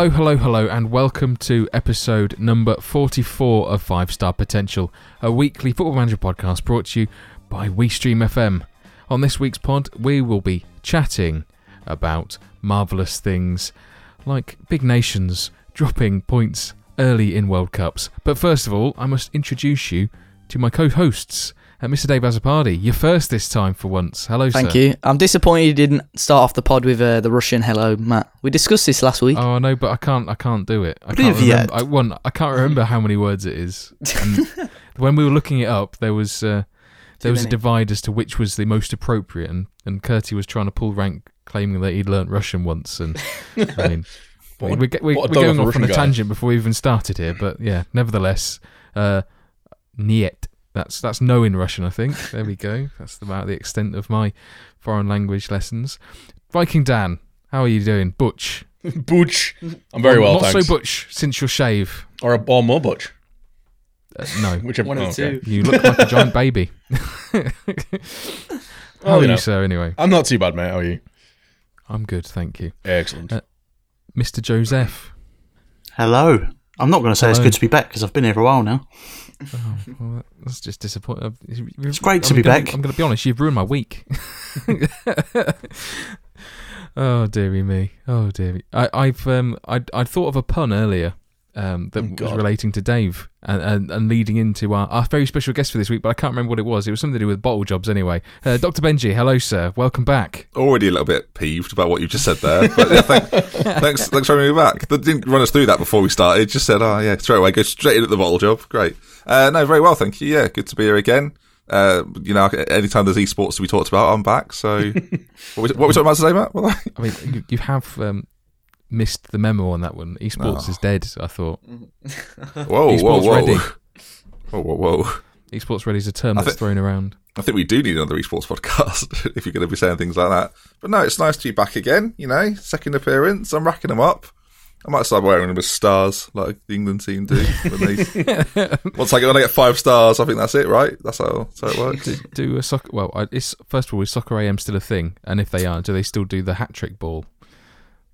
Hello, hello, hello, and welcome to episode number 44 of 5 Star Potential, a weekly football manager podcast brought to you by WeStream FM. On this week's pod, we will be chatting about marvellous things like big nations dropping points early in World Cups. But first of all, I must introduce you to my co hosts. Uh, Mr. Dave Azzopardi, you're first this time for once. Hello, Thank sir. you. I'm disappointed you didn't start off the pod with uh, the Russian hello, Matt. We discussed this last week. Oh no, but I can't. I can't do it. I can't Privyet. remember. I, one, I can't remember how many words it is. And when we were looking it up, there was uh, there Too was a divide as to which was the most appropriate, and and Kurtie was trying to pull rank, claiming that he'd learnt Russian once. And I mean, What we're, we're, we're going of a off on a guy. tangent before we even started here. But yeah, nevertheless, uh, niet. That's that's no in Russian, I think. There we go. That's about the extent of my foreign language lessons. Viking Dan, how are you doing? Butch. Butch. I'm very well, Not thanks. so butch since your shave. Or a ball more butch. Uh, no, Whichever One of oh, the okay. two. you look like a giant baby. How Oh, are you you, know. sir? Anyway, I'm not too bad, mate. How are you? I'm good, thank you, Excellent. Uh, Mr. Joseph. Hello. I'm not going to say it's good to be back because I've been here for a while now. Oh, well, that's just disappointing. It's great to be gonna, back. I'm going to be honest. You've ruined my week. oh dearie me. Oh dearie. I, I've um I I thought of a pun earlier. Um, that Oh, was relating to Dave and, and, and leading into our, our very special guest for this week, but I can't remember what it was. It was something to do with bottle jobs anyway. Uh, Dr. Benji, hello, sir. Welcome back. already a little bit peeved about what you just said there. But yeah, thank, thanks, thanks for having me back. They didn't run us through that before we started. Just said, oh yeah, straight away, go straight in at the bottle job. Great. Uh, no, very well, thank you. Yeah, good to be here again. Uh, you know, anytime there's esports to be talked about, I'm back. So, what was, what was talking about today, Matt? What- I mean, you, you have um, missed the memo on that one. Esports Oh. is dead. I thought Whoa, whoa, Esports whoa, ready. whoa, whoa, whoa. esports ready is a term I that's thi- thrown around. I think we do need another esports podcast if you're going to be saying things like that. But no, it's nice to be back again. You know, second appearance. I'm racking them up. I might start wearing them as stars, like the England team do. When they, once I get when I get five stars, I think that's it, right? That's how, that's how it works. do, do a soccer. Well, I- first of all, is soccer AM still a thing? And if they are, do they still do the hat trick ball?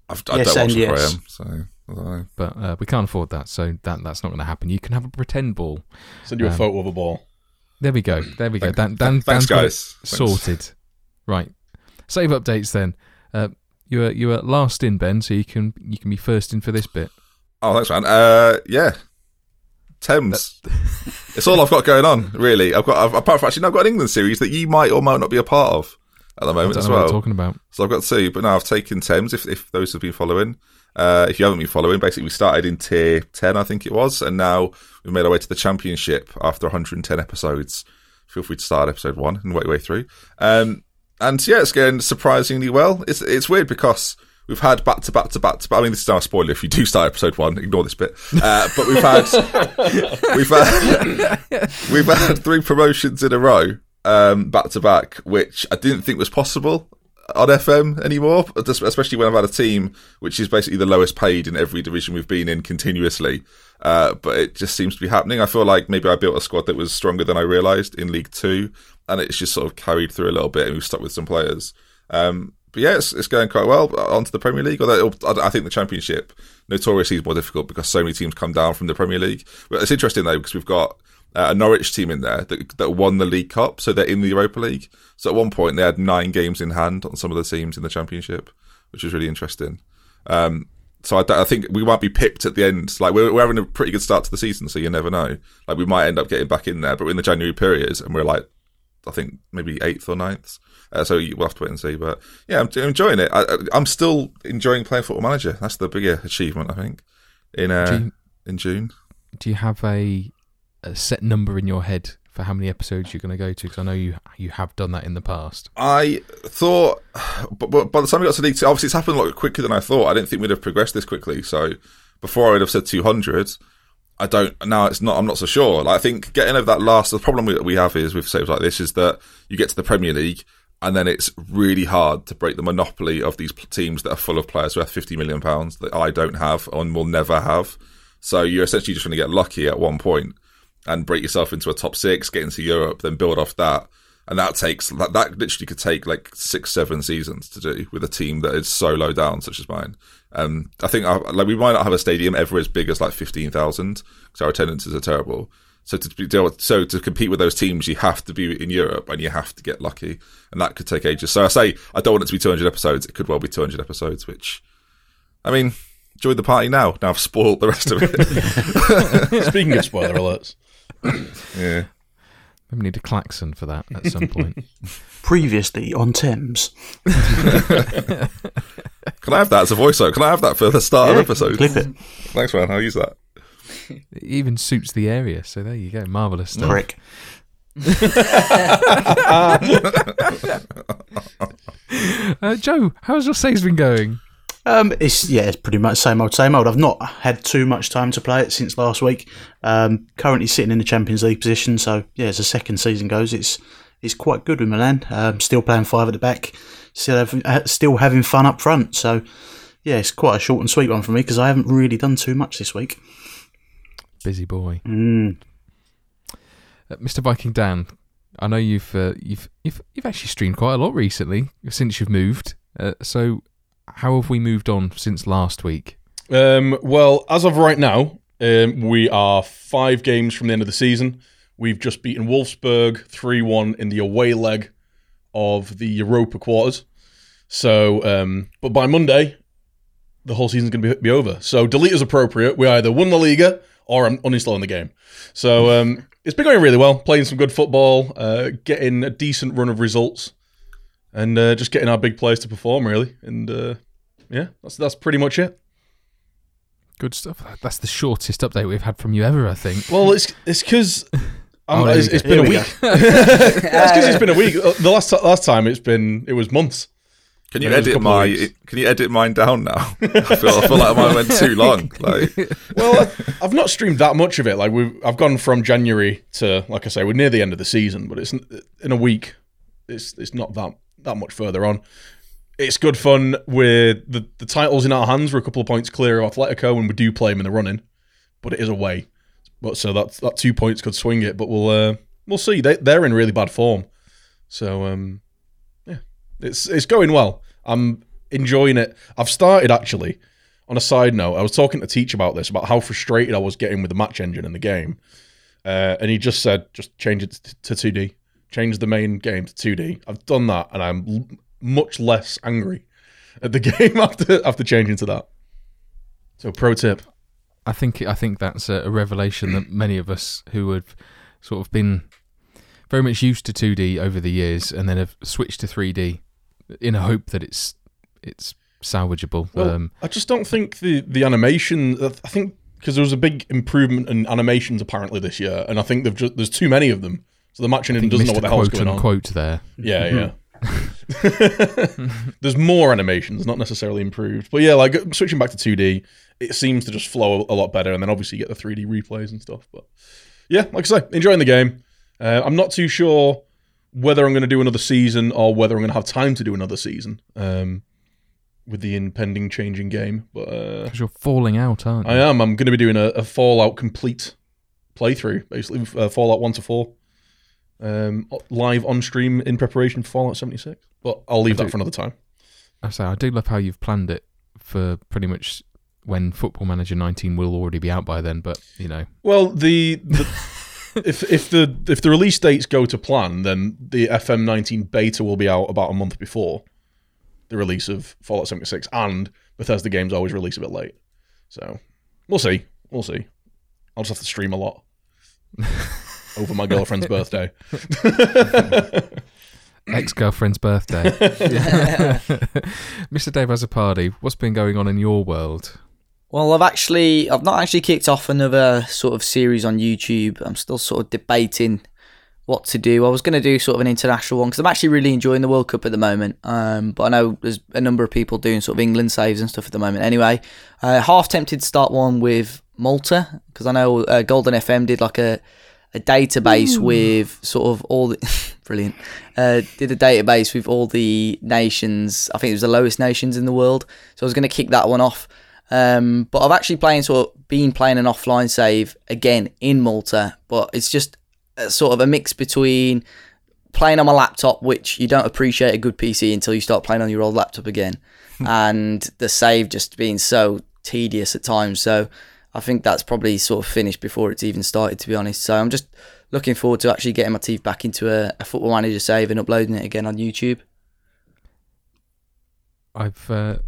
I've, I Yes don't watch and the yes. Graham, so I. But uh, we can't afford that, so that that's not going to happen. You can have a pretend ball. Send you a um, photo of a ball. There we go. There we go. Thank- Dan, Dan, thanks, Dan's got it guys. Thanks. sorted. Right. Save updates then. Uh, you were you were last in Ben, so you can you can be first in for this bit. Oh, thanks, man. Uh, yeah, Thames. it's all I've got going on, really. I've got, I've, apart from actually, no, I've got an England series that you might or might not be a part of at the moment as well. talking about. So I've got two, but now I've taken Thames. If, if those have been following, uh, if you haven't been following, basically we started in tier ten, I think it was, and now we've made our way to the championship after 110 episodes. Feel free to start episode one and work your way through. Um, and yeah, it's going surprisingly well. It's it's weird because we've had back to back to back to back. I mean, this is now a spoiler. If you do start episode one, ignore this bit. Uh, but we've had we've had we've had three promotions in a row um, back to back, which I didn't think was possible on FM anymore, especially when I've had a team which is basically the lowest paid in every division we've been in continuously. Uh, but it just seems to be happening. I feel like maybe I built a squad that was stronger than I realised in League Two, and it's just sort of carried through a little bit, and we've stuck with some players. Um, but yeah, it's, it's going quite well onto the Premier League. Although I think the Championship notoriously is more difficult because so many teams come down from the Premier League. But it's interesting though because we've got uh, a Norwich team in there that, that won the League Cup, so they're in the Europa League. So at one point they had nine games in hand on some of the teams in the Championship, which was really interesting. Um, so I think we might be pipped at the end. Like we're, we're having a pretty good start to the season, so you never know. Like we might end up getting back in there, but we're in the January period, and we're like, I think maybe eighth or ninth. Uh, so we'll have to wait and see. But yeah, I'm, I'm enjoying it. I, I- I'm still enjoying playing Football Manager. That's the bigger achievement, I think. In uh, in June. do you have a, a set number in your head for how many episodes you're going to go to? Because I know you you have done that in the past. I thought, but, but by the time we got to League Two, obviously it's happened a lot quicker than I thought. I didn't think we'd have progressed this quickly. So before I would have said 200, I don't, now it's not, I'm not so sure. Like, I think getting over that last, the problem we, we have is with saves like this is that you get to the Premier League and then it's really hard to break the monopoly of these teams that are full of players worth 50 million pounds that I don't have and will never have. So you're essentially just going to get lucky at one point and break yourself into a top six, get into Europe, then build off that. and that takes that, that literally could take like six, seven seasons to do with a team that is so low down, such as mine. Um, I think I, like we might not have a stadium ever as big as like fifteen thousand because our attendances are terrible. So to be so to compete with those teams, you have to be in Europe and you have to get lucky, and that could take ages. So I say I don't want it to be 200 episodes. It could well be 200 episodes, which I mean, enjoy the party now. Now I've spoiled the rest of it. Speaking of spoiler alerts, yeah. Maybe need a klaxon for that at some point. Previously on Thames. Can I have that as a voiceover? Can I have that for the start of Yeah, episode? Clip it. Thanks, man. I'll use that. it even suits the area, so there you go. Marvelous stuff. Prick. Uh, Joe, how's your saves been going? Um, it's yeah, it's pretty much same old, same old. I've not had too much time to play it since last week. Um, currently sitting in the Champions League position, so yeah, as the second season goes, it's it's quite good with Milan. Um, still playing five at the back, still having, uh, still having fun up front. So yeah, it's quite a short and sweet one for me because I haven't really done too much this week. Busy boy. Mm. Uh, Mr. Viking Dan, I know you've uh, you've you've you've actually streamed quite a lot recently since you've moved. Uh, so, how have we moved on since last week? Um, well, as of right now, um, we are five games from the end of the season. We've just beaten Wolfsburg 3 1 in the away leg of the Europa quarters. So, um, but by Monday, the whole season's going to be, be over. So, delete is appropriate. We either won the Liga or I'm uninstalling the game. So, um, it's been going really well, playing some good football, uh, getting a decent run of results, and uh, just getting our big players to perform, really. And uh, yeah, that's, that's pretty much it. Good stuff. That's the shortest update we've had from you ever, I think. Well, it's it's because Oh, there it's, we it's go. been a we week. That's because it's been a week. The last last time it's been it was months. Can you Yeah, it was a edit my? weeks. Can you edit mine down now? I feel, I feel like mine went too long. Like, Well, I- I've not streamed that much of it. Like we've I've gone from January to like I say we're near the end of the season, but it's in a week. It's it's not that that much further on. It's good fun. With the the titles in our hands. We're a couple of points clear of Atletico, and we do play them in the running, but it is away. But so that that two points could swing it. But we'll uh, we'll see. They they're in really bad form. So um, yeah, it's it's going well. I'm enjoying it. I've started actually. On a side note, I was talking to Teach about this, about how frustrated I was getting with the match engine in the game, uh, and he just said, just change it to 2D, change the main game to 2D. I've done that, and I'm l- much less angry at the game after after changing to that. So, pro tip: I think I think that's a, revelation that many of us who have sort of been very much used to 2D over the years and then have switched to 3D in a hope that it's it's salvageable. Well, um, I just don't think the the animation. I think because there was a big improvement in animations apparently this year, and I think just, there's too many of them. So the match I engine think doesn't know what the hell's quote going on. unquote there. Yeah, yeah. There's more animations, not necessarily improved. But yeah, like switching back to 2D, it seems to just flow a lot better. And then obviously you get the 3D replays and stuff. But yeah, like I say, enjoying the game. Uh, I'm not too sure whether I'm going to do another season or whether I'm going to have time to do another season um, with the impending changing game. But uh, Because you're falling out, aren't you? I am. I'm going to be doing a, a Fallout complete playthrough, basically uh, Fallout one to four, um, live on stream in preparation for Fallout 76. But I'll leave I that do- for another time. I say I do love how you've planned it for pretty much when Football Manager 19 will already be out by then. But you know, Well, the, the if if the if the release dates go to plan, then the FM 19 beta will be out about a month before the release of Fallout 76, and Bethesda games always release a bit late. So we'll see. We'll see. I'll just have to stream a lot over my girlfriend's birthday. ex girlfriend's birthday. Mr. Dave Azzopardi. what's been going on in your world? Well, I've actually, I've not actually kicked off another sort of series on YouTube. I'm still sort of debating what to do. I was going to do sort of an international one because I'm actually really enjoying the World Cup at the moment. Um, but I know there's a number of people doing sort of England saves and stuff at the moment. Anyway, uh, half tempted to start one with Malta because I know uh, Golden FM did like a a database with sort of all the brilliant uh, did a database with all the nations. I think it was the lowest nations in the world. So I was going to kick that one off. Um, but I've actually playing sort of been playing an offline save again in Malta, but it's just a, sort of a mix between playing on my laptop, which you don't appreciate a good PC until you start playing on your old laptop again, and the save just being so tedious at times. So I think that's probably sort of finished before it's even started, to be honest. So I'm just looking forward to actually getting my teeth back into a, a Football Manager save and uploading it again on YouTube. I've uh,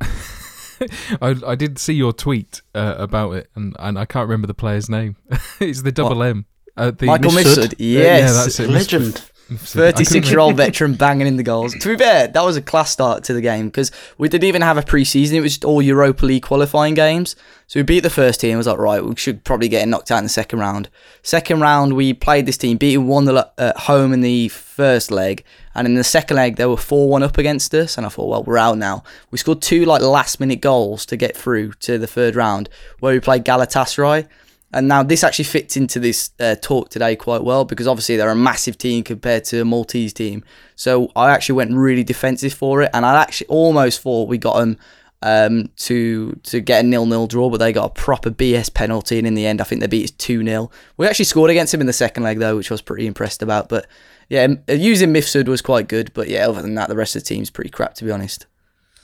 I I did see your tweet uh, about it, and, and I can't remember the player's name. it's the double M. Uh, the Michael Mifsud. Mifsud, yes. Yeah, that's it. Legend. Mifsud. I couldn't 36 year old veteran banging in the goals. To be fair, that was a class start to the game because we didn't even have a pre season. It was just all Europa League qualifying games. So we beat the first team. I was like, right, we should probably get knocked out in the second round. Second round, we played this team, beating 1 0 at home in the first leg. And in the second leg, they were 4 1 up against us. And I thought, well, we're out now. We scored two like last minute goals to get through to the third round where we played Galatasaray. And now this actually fits into this uh, talk today quite well because obviously they're a massive team compared to a Maltese team. So I actually went really defensive for it, and I actually almost thought we got them um, to to get a nil-nil draw, but they got a proper BS penalty, and in the end, I think they beat us two 0 We actually scored against them in the second leg though, which I was pretty impressed about. But yeah, using Mifsud was quite good, but yeah, other than that, the rest of the team's pretty crap to be honest.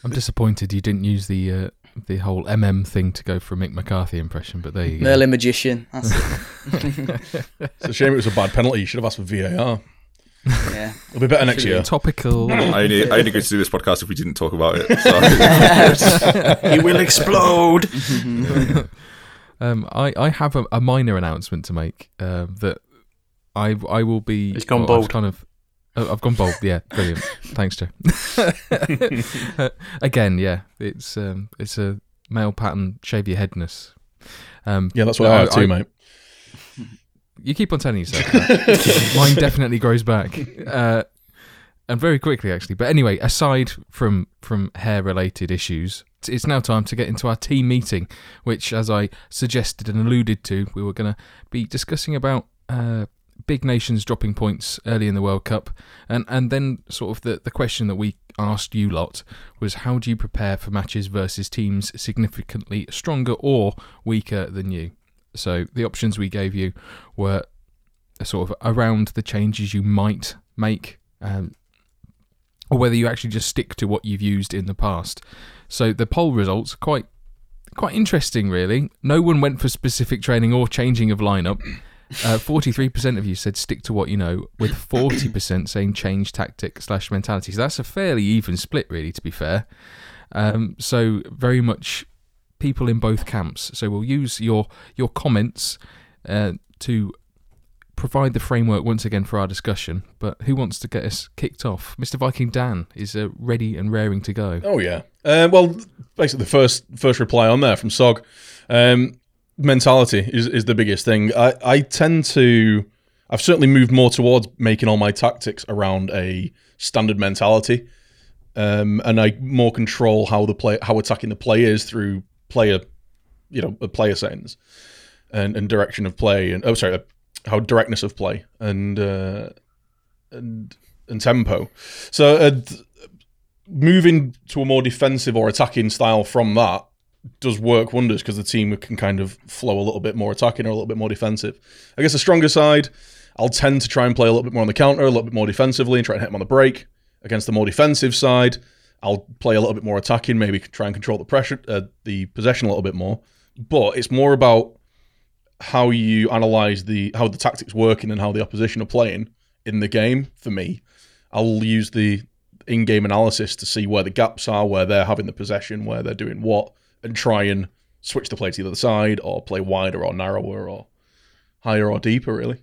I'm disappointed you didn't use the uh, the whole MM thing to go for a Mick McCarthy impression, but there you go. Merlin Magician, that's it. It's a shame it was a bad penalty. You should have asked for VAR. yeah. It'll be better next year. Topical. I only, I only agreed to do this podcast if we didn't talk about it. So. He will explode. Um, I, I have a, a minor announcement to make uh, that I I will be. He's gone well, I've kind of. Oh, I've gone bold. Yeah, brilliant. Thanks, Joe. Uh, again, yeah, it's um, it's a male pattern shave your headness. Um, Yeah, that's what no, I have too, mate. You keep on telling yourself that. Mine definitely grows back, uh, and very quickly actually. But anyway, aside from from hair related issues, it's- it's now time to get into our team meeting, which, as I suggested and alluded to, we were going to be discussing about. Uh, Big nations dropping points early in the World Cup, and and then sort of the the question that we asked you lot was how do you prepare for matches versus teams significantly stronger or weaker than you? So the options we gave you were sort of around the changes you might make, um, or whether you actually just stick to what you've used in the past. So the poll results are quite quite interesting, really. No one went for specific training or changing of lineup. Uh, Forty-three percent of you said stick to what you know, with forty percent saying change tactic slash mentality. So that's a fairly even split, really. To be fair, um, so very much people in both camps. So we'll use your your comments uh, to provide the framework once again for our discussion. But who wants to get us kicked off? Mr. Viking Dan is uh, ready and raring to go. Oh yeah. Uh, well, basically the first first reply on there from Sog. Um, mentality is, is the biggest thing. I, I tend to I've certainly moved more towards making all my tactics around a standard mentality. Um, and I more control how the play how attacking the play is through player you know, uh, player settings and, and direction of play and oh sorry, uh, how directness of play and uh, and and tempo. So uh, moving to a more defensive or attacking style from that does work wonders because the team can kind of flow a little bit more attacking or a little bit more defensive. I guess the stronger side, I'll tend to try and play a little bit more on the counter, a little bit more defensively, and try and hit them on the break. Against the more defensive side, I'll play a little bit more attacking, maybe try and control the pressure, uh, the possession a little bit more. But it's more about how you analyze the how the tactics working and how the opposition are playing in the game. For me, I'll use the in-game analysis to see where the gaps are, where they're having the possession, where they're doing what, and try and switch the play to the other side or play wider or narrower or higher or deeper. Really,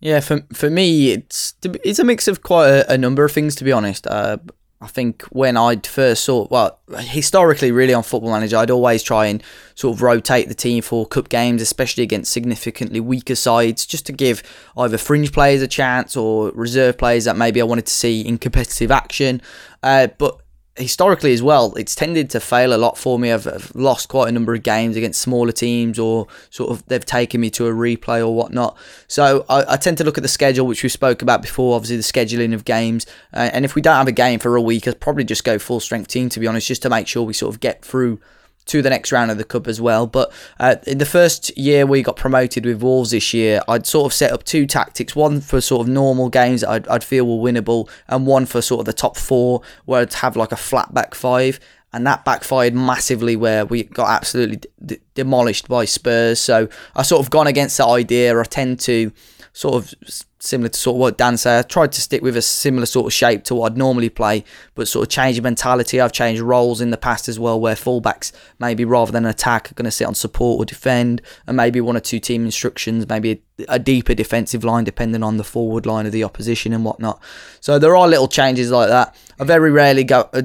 Yeah, for for me, it's it's a mix of quite a, a number of things. To be honest, uh, I think when I'd first saw, well, historically, really on Football Manager, I'd always try and sort of rotate the team for cup games, especially against significantly weaker sides, just to give either fringe players a chance or reserve players that maybe I wanted to see in competitive action. Uh, but historically as well, it's tended to fail a lot for me. I've, I've lost quite a number of games against smaller teams, or sort of they've taken me to a replay or whatnot. So I, I tend to look at the schedule, which we spoke about before. Obviously, the scheduling of games, uh, and if we don't have a game for a week, I'd probably just go full strength team to be honest, just to make sure we sort of get through to the next round of the cup as well. But uh, in the first year we got promoted with Wolves this year, I'd sort of set up two tactics: one for sort of normal games I'd, I'd feel were winnable, and one for sort of the top four, where I'd have like a flat back five. And that backfired massively, where we got absolutely d- demolished by Spurs. So I sort of gone against that idea. I tend to sort of similar to sort of what Dan said. I tried to stick with a similar sort of shape to what I'd normally play, but sort of change mentality. I've changed roles in the past as well, where fullbacks maybe rather than attack are going to sit on support or defend, and maybe one or two team instructions, maybe a, a deeper defensive line depending on the forward line of the opposition and whatnot. So there are little changes like that. I very rarely go. Uh,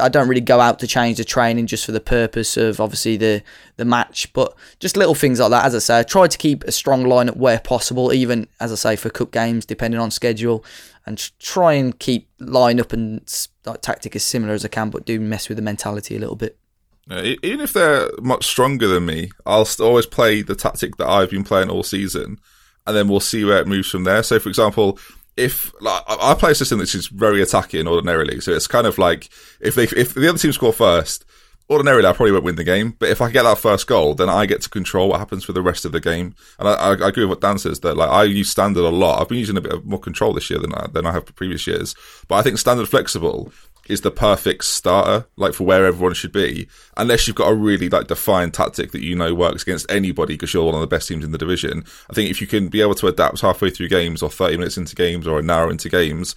I don't really go out to change the training just for the purpose of obviously the the match, but just little things like that. As I say, I try to keep a strong lineup where possible, even as I say for cup games, depending on schedule, and try and keep line up and like, tactic as similar as I can, but do mess with the mentality a little bit. even if they're much stronger than me, I'll always play the tactic that I've been playing all season, and then we'll see where it moves from there. So, for example, if like, I play a system which is very attacking ordinarily, so it's kind of like if they if the other team score first, ordinarily I probably won't win the game. But if I get that first goal, then I get to control what happens for the rest of the game. And I, I, I agree with what Dan says that like I use standard a lot. I've been using a bit more control this year than I, than I have previous years. But I think standard flexible is the perfect starter, like for where everyone should be, unless you've got a really like defined tactic that you know works against anybody because you're one of the best teams in the division. I think if you can be able to adapt halfway through games or 30 minutes into games or an hour into games,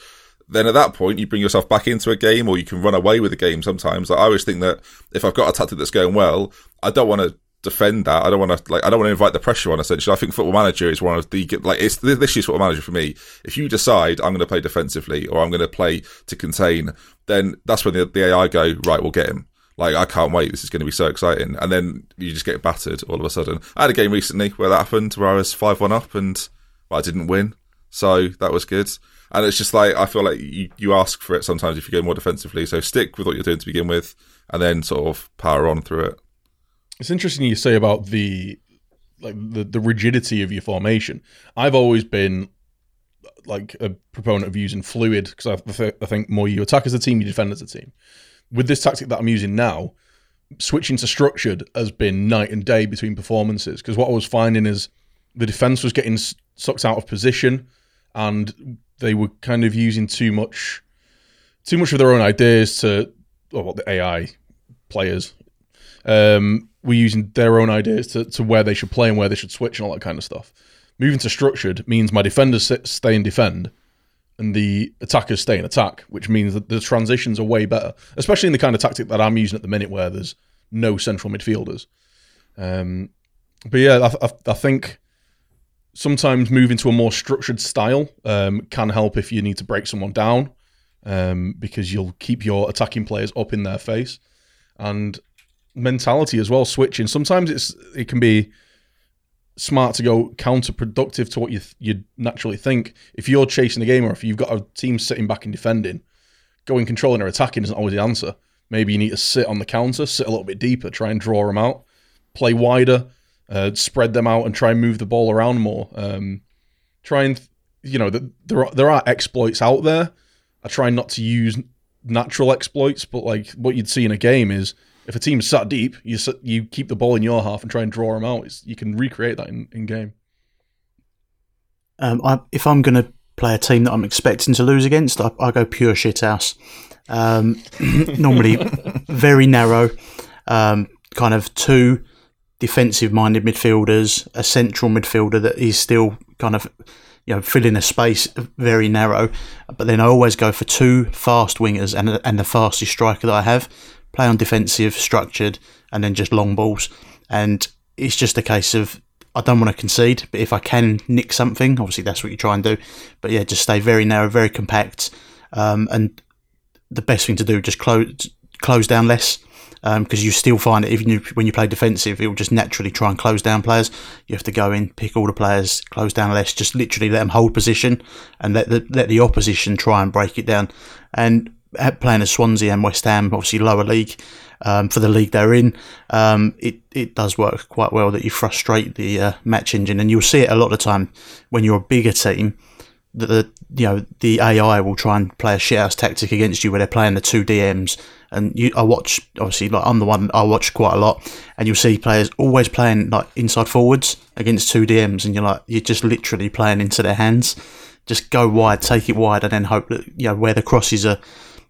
then at that point you bring yourself back into a game or you can run away with the game sometimes. Like I always think that if I've got a tactic that's going well, I don't want to defend that. I don't want to like I don't want to invite the pressure on. Essentially, I think Football Manager is one of the like it's this year's Football Manager for me. If you decide I'm going to play defensively or I'm going to play to contain, then that's when the, the AI go right. We'll get him. Like I can't wait. This is going to be so exciting. And then you just get battered all of a sudden. I had a game recently where that happened, where I was five one up and well, I didn't win, so that was good. And it's just like I feel like you, you ask for it sometimes if you go more defensively. So stick with what you're doing to begin with, and then sort of power on through it. It's interesting you say about the like the, the rigidity of your formation. I've always been like a proponent of using fluid because I, th- I think more you attack as a team, you defend as a team. With this tactic that I'm using now, switching to structured has been night and day between performances because what I was finding is the defense was getting sucked out of position and they were kind of using too much too much of their own ideas to well, what the AI players um, were using their own ideas to, to where they should play and where they should switch and all that kind of stuff. Moving to structured means my defenders stay and defend, and the attackers stay and attack, which means that the transitions are way better, especially in the kind of tactic that I'm using at the minute where there's no central midfielders. Um, but yeah, I, I, I, think sometimes moving to a more structured style um, can help if you need to break someone down um, because you'll keep your attacking players up in their face. And mentality as well, switching. Sometimes it's it can be smart to go counterproductive to what you th- you naturally think. If you're chasing the game or if you've got a team sitting back and defending, going controlling or attacking isn't always the answer. Maybe you need to sit on the counter, sit a little bit deeper, try and draw them out, play wider, uh, spread them out, and try and move the ball around more. Um, try and you know the, there are, there are exploits out there. I try not to use natural exploits, but like what you'd see in a game is if a team's sat deep, you you keep the ball in your half and try and draw them out. It's, you can recreate that in, in game. Um, I, if I'm going to play a team that I'm expecting to lose against, I, I go pure shithouse. Um, normally very narrow, um, kind of two defensive-minded midfielders, a central midfielder that is still kind of you know filling a space very narrow. But then I always go for two fast wingers and and the fastest striker that I have play on defensive, structured, and then just long balls. And it's just a case of I don't want to concede, but if I can nick something, obviously that's what you try and do. But yeah, just stay very narrow, very compact, um, and the best thing to do just close close down less because um, you still find that even you, when you play defensive, it will just naturally try and close down players. You have to go in, pick all the players, close down less, just literally let them hold position and let the let the opposition try and break it down. And playing as Swansea and West Ham, obviously lower league um, for the league they're in, um, it it does work quite well that you frustrate the uh, match engine, and you'll see it a lot of the time when you're a bigger team. That the you know the AI will try and play a shithouse tactic against you where they're playing the two DMs And you, I watch obviously like I'm the one I watch quite a lot, and you'll see players always playing like inside forwards against two DMs, and you're like you're just literally playing into their hands. Just go wide, take it wide, and then hope that you know where the crosses are,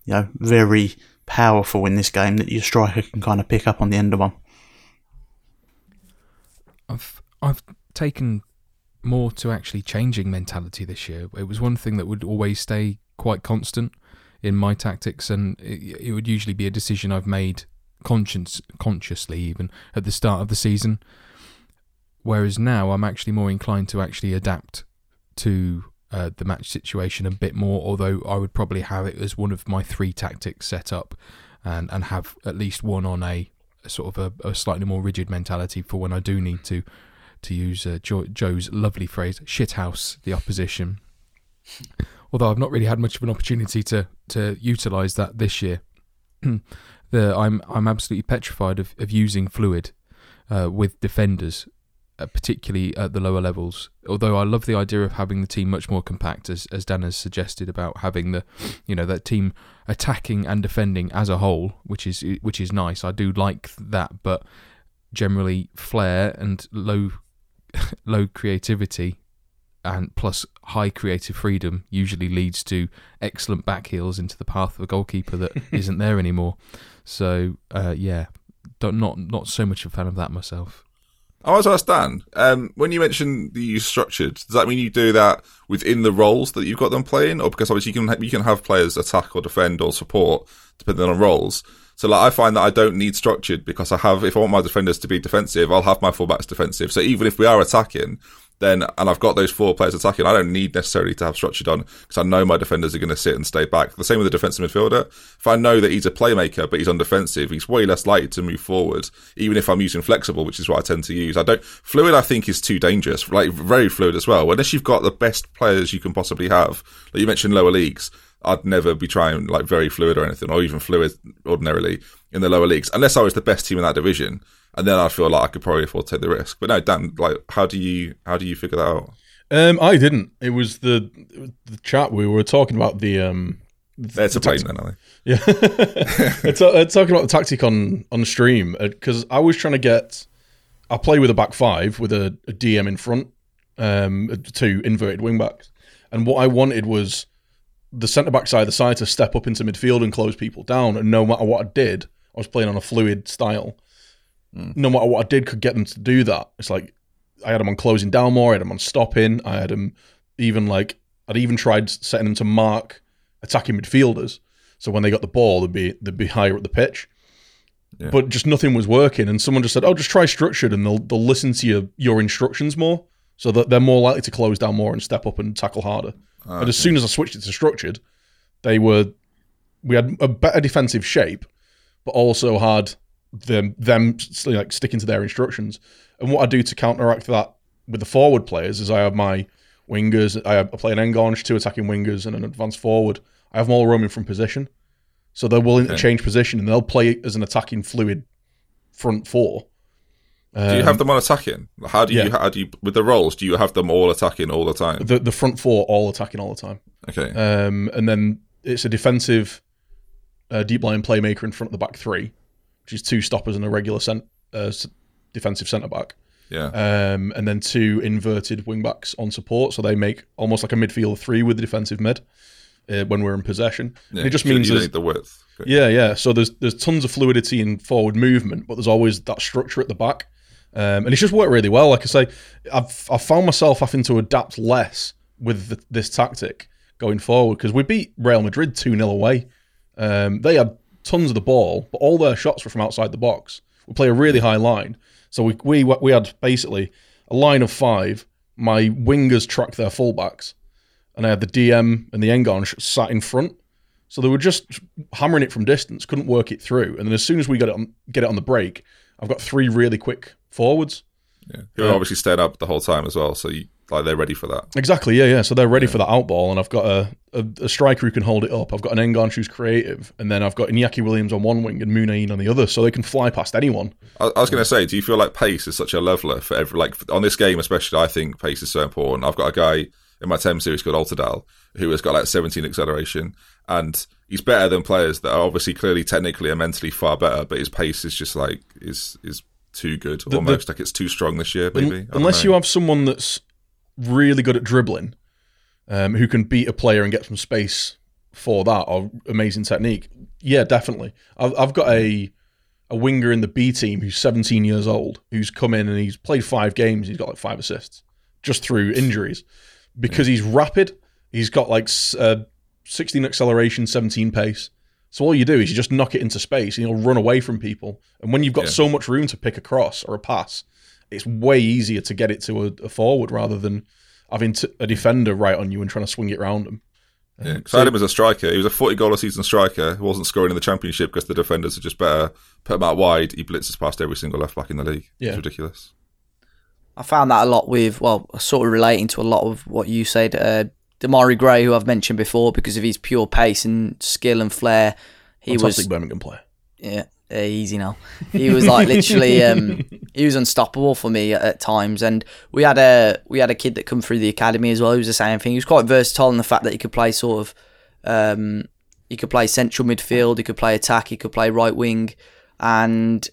you know, very powerful in this game that your striker can kind of pick up on the end of one. I've I've taken more to actually changing mentality this year. It was one thing that would always stay quite constant in my tactics, and it, it would usually be a decision I've made conscience consciously even at the start of the season. Whereas now I'm actually more inclined to actually adapt to uh, the match situation a bit more. Although I would probably have it as one of my three tactics set up, and and have at least one on a, a sort of a, a, slightly more rigid mentality for when I do need to to use uh, jo- Joe's lovely phrase, shithouse the opposition. Although I've not really had much of an opportunity to to utilise that this year. the I'm I'm absolutely petrified of, of using fluid uh, with defenders, uh, particularly at the lower levels. Although I love the idea of having the team much more compact, as as Dan has suggested about having the, you know, that team attacking and defending as a whole, which is which is nice. I do like that, but generally flair and low low creativity and plus high creative freedom usually leads to excellent back heels into the path of a goalkeeper that isn't there anymore. So uh, yeah, don't, not not so much a fan of that myself. I was asked Dan, um, when you mentioned the use structured, does that mean you do that within the roles that you've got them playing, or because obviously you can you can have players attack or defend or support depending on roles? So like I find that I don't need structured because I have if I want my defenders to be defensive, I'll have my fullbacks defensive. So even if we are attacking, then and I've got those four players attacking, I don't need necessarily to have structured on because I know my defenders are going to sit and stay back. The same with the defensive midfielder. If I know that he's a playmaker but he's on defensive, he's way less likely to move forward, even if I'm using flexible, which is what I tend to use. I don't fluid. I think is too dangerous, like very fluid as well. Unless you've got the best players you can possibly have, like you mentioned, lower leagues. I'd never be trying like very fluid or anything, or even fluid ordinarily in the lower leagues, unless I was the best team in that division. And then I feel like I could probably afford to take the risk. But no, Dan, like, how do you how do you figure that out? Um, I didn't. It was the the chat we were talking about the um. They're to blame then, are they? Yeah, it's, uh, talking about the tactic on on stream because uh, I was trying to get. I play with a back five with a, a DM in front, um, two inverted wing backs, and what I wanted was the centre back side of the side to step up into midfield and close people down. And no matter what I did, I was playing on a fluid style. Mm. No matter what I did, could get them to do that. It's like I had them on closing down more. I had them on stopping. I had them even like I'd even tried setting them to mark attacking midfielders. So when they got the ball, they'd be they'd be higher at the pitch. Yeah. But just nothing was working, and someone just said, "Oh, just try structured, and they'll they'll listen to your your instructions more, so that they're more likely to close down more and step up and tackle harder." Ah, okay. And as soon as I switched it to structured, they were we had a better defensive shape, but also had them them like sticking to their instructions. And what I do to counteract that with the forward players is I have my wingers. I, have, I play an Enganche, two attacking wingers, and an advanced forward. I have them all roaming from position, so they're willing okay. to change position and they'll play as an attacking fluid front four. Um, do you have um, them on attacking? How do you yeah. how do you with the roles? Do you have them all attacking all the time? The the front four all attacking all the time. Okay. Um, and then it's a defensive uh, deep line playmaker in front of the back three, which is two stoppers and a regular cent- uh, defensive centre back. Yeah. Um, and then two inverted wing backs on support, so they make almost like a midfield three with the defensive mid uh, when we're in possession. Yeah, it just means you need the width. Yeah, yeah. So there's there's tons of fluidity in forward movement, but there's always that structure at the back. Um, and it's just worked really well. Like I say, I've I've found myself having to adapt less with the, this tactic going forward because we beat Real Madrid 2 0 away. Um, they had tons of the ball, but all their shots were from outside the box. We play a really high line. So we, we, we had basically a line of five. My wingers tracked their fullbacks, and I had the DM and the Enganche sat in front. So they were just hammering it from distance, couldn't work it through. And then as soon as we got it on, get it on the break, I've got three really quick forwards. Yeah, who are obviously staying up the whole time as well. So you, like they're ready for that. Exactly. Yeah, yeah. So they're ready yeah. for that out ball, and I've got a, a, a, striker who can hold it up. I've got an Enganche who's creative, and then I've got Iñaki Williams on one wing and Muniain on the other, so they can fly past anyone. I, I was going to say, do you feel like pace is such a leveler for every like on this game especially? I think pace is so important. I've got a guy in my Thames series called Altadal, who has got like 17 acceleration, and he's better than players that are obviously clearly technically and mentally far better, but his pace is just like is is too good, The- the- almost like it's too strong this year. Maybe Un- unless you have someone that's really good at dribbling, um, who can beat a player and get some space for that, or amazing technique. Yeah, definitely. I've, I've got a a winger in the B team who's 17 years old, who's come in and he's played five games. He's got like five assists just through injuries because he's rapid. He's got like uh, 16 acceleration, 17 pace. So all you do is you just knock it into space and you'll run away from people. And when you've got Yeah. so much room to pick a cross or a pass, it's way easier to get it to a, a forward rather than having a defender right on you and trying to swing it around them. Yeah, 'cause I had him as a striker. He was a 40 goal a season striker. He wasn't scoring in the championship because the defenders are just better. Put him out wide. He blitzes past every single left back in the league. Yeah. It's ridiculous. I found that a lot with, well, sort of relating to a lot of what you said. Uh, Demarai Gray, who I've mentioned before, because of his pure pace and skill and flair, he Fantastic was Birmingham player. yeah, easy now. He was like literally, um, he was unstoppable for me at, at times. And we had a we had a kid that come through the academy as well. He was the same thing. He was quite versatile in the fact that he could play sort of, um, he could play central midfield, he could play attack, he could play right wing, and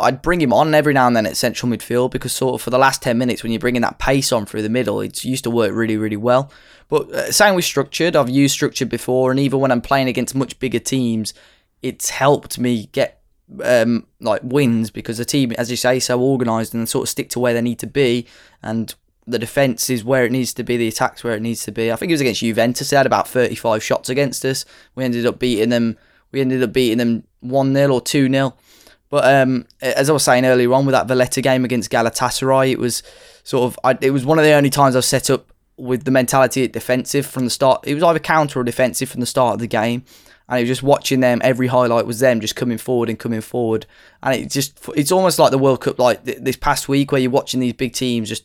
I'd bring him on every now and then at central midfield because sort of for the last 10 minutes when you're bringing that pace on through the middle it used to work really really well. But uh, same with structured. I've used structured before and even when I'm playing against much bigger teams it's helped me get um, like wins because the team as you say so organised and sort of stick to where they need to be and the defence is where it needs to be the attack's where it needs to be. I think it was against Juventus they had about 35 shots against us. We ended up beating them we ended up beating them 1-0 or 2-0 but um, as I was saying earlier on with that Valletta game against Galatasaray, it was sort of I, it was one of the only times I've set up with the mentality at defensive from the start. It was either counter or defensive from the start of the game, and it was just watching them. Every highlight was them just coming forward and coming forward, and it just it's almost like the World Cup like th- this past week where you're watching these big teams just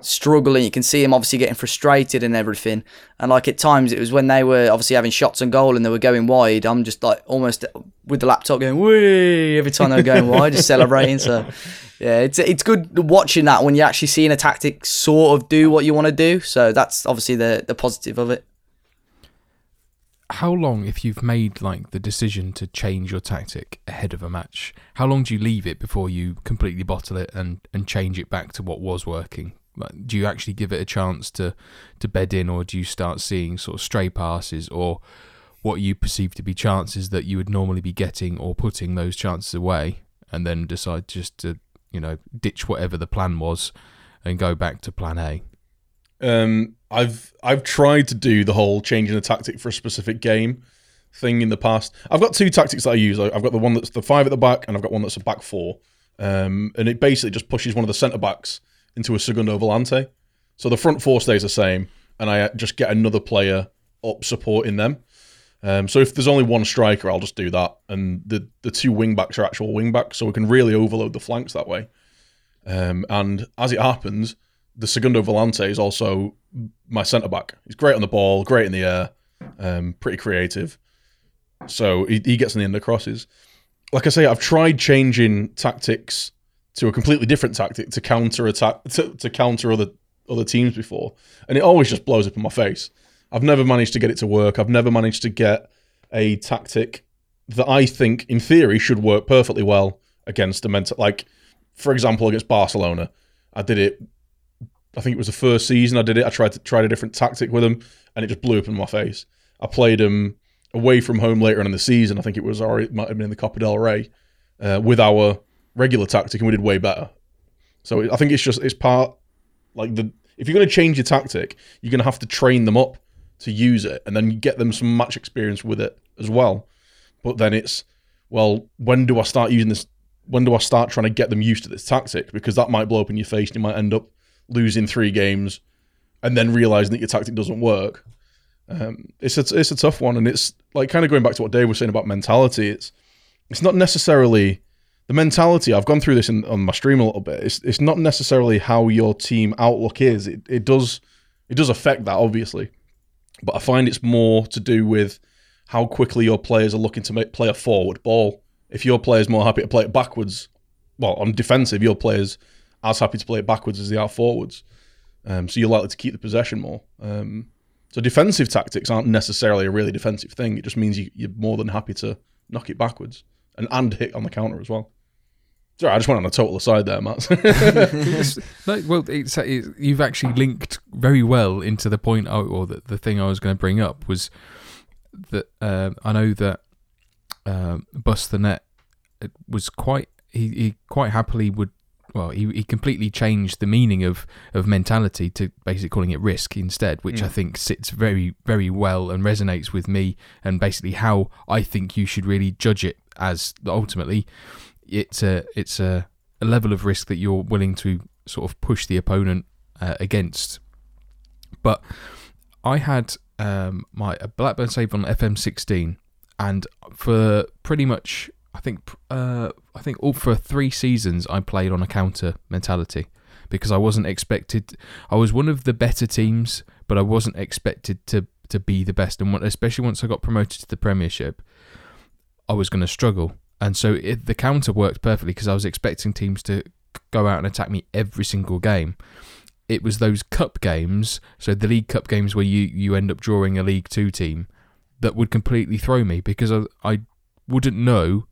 struggling. You can see them obviously getting frustrated and everything. And like at times, it was when they were obviously having shots on goal and they were going wide. I'm just like almost with the laptop going wee every time they were going wide, just celebrating. So yeah, it's it's good watching that when you're actually seeing a tactic sort of do what you want to do. So that's obviously the the positive of it. How long, if you've made like the decision to change your tactic ahead of a match, how long do you leave it before you completely bottle it and, and change it back to what was working? Do you actually give it a chance to, to bed in, or do you start seeing sort of stray passes, or what you perceive to be chances that you would normally be getting, or putting those chances away, and then decide just to you know ditch whatever the plan was and go back to plan A? Um, I've I've tried to do the whole changing the tactic for a specific game thing in the past. I've got two tactics that I use. I've got the one that's the five at the back, and I've got one that's a back four. Um, and it basically just pushes one of the centre backs into a segundo volante. So the front four stays the same, and I just get another player up supporting them. Um, so if there's only one striker, I'll just do that, and the the two wing backs are actual wing backs, so we can really overload the flanks that way. Um, and as it happens, the segundo volante is also my centre back. He's great on the ball, great in the air, um, pretty creative. So he, he gets in the end of crosses. Like I say, I've tried changing tactics to a completely different tactic to counter attack to, to counter other other teams before, and it always just blows up in my face. I've never managed to get it to work. I've never managed to get a tactic that I think, in theory, should work perfectly well against a mental. Like, for example, against Barcelona, I did it. I think it was the first season I did it. I tried to tried a different tactic with them, and it just blew up in my face. I played them away from home later on in the season. I think it was it might have been in the Copa del Rey uh, with our regular tactic, and we did way better. So I think it's just it's part like the if you're going to change your tactic, you're going to have to train them up to use it, and then get them some match experience with it as well. But then it's well, when do I start using this? When do I start trying to get them used to this tactic? Because that might blow up in your face, and you might end up losing three games, and then realizing that your tactic doesn't work. Um, it's a it's a tough one, and it's like kind of going back to what Dave was saying about mentality. It's it's not necessarily the mentality. I've gone through this in, on my stream a little bit. It's it's not necessarily how your team outlook is. It it does it does affect that obviously, but I find it's more to do with how quickly your players are looking to make play a forward ball. If your player's more happy to play it backwards, well, on defensive, your players as happy to play it backwards as they are forwards. Um, so you're likely to keep the possession more. Um, so defensive tactics aren't necessarily a really defensive thing. It just means you, you're more than happy to knock it backwards and, and hit on the counter as well. Sorry, I just went on a total aside there, Matt. No, well, it's, it's, you've actually linked very well into the point, I- or the, the thing I was going to bring up was that uh, I know that uh, Bust the Net was quite he, he quite happily would well he, he completely changed the meaning of, of mentality to basically calling it risk instead, which I think sits very very well and resonates with me and basically how I think you should really judge it as ultimately it's a it's a, a level of risk that you're willing to sort of push the opponent uh, against. But I had um, my a Blackburn save on FM16, and for pretty much I think uh, I think all for three seasons I played on a counter mentality because I wasn't expected. I was one of the better teams, but I wasn't expected to to be the best. And especially once I got promoted to the Premiership, I was going to struggle. And so it, the counter worked perfectly because I was expecting teams to go out and attack me every single game. It was those cup games, so the League Cup games where you, you end up drawing a League Two team, that would completely throw me because I, I wouldn't know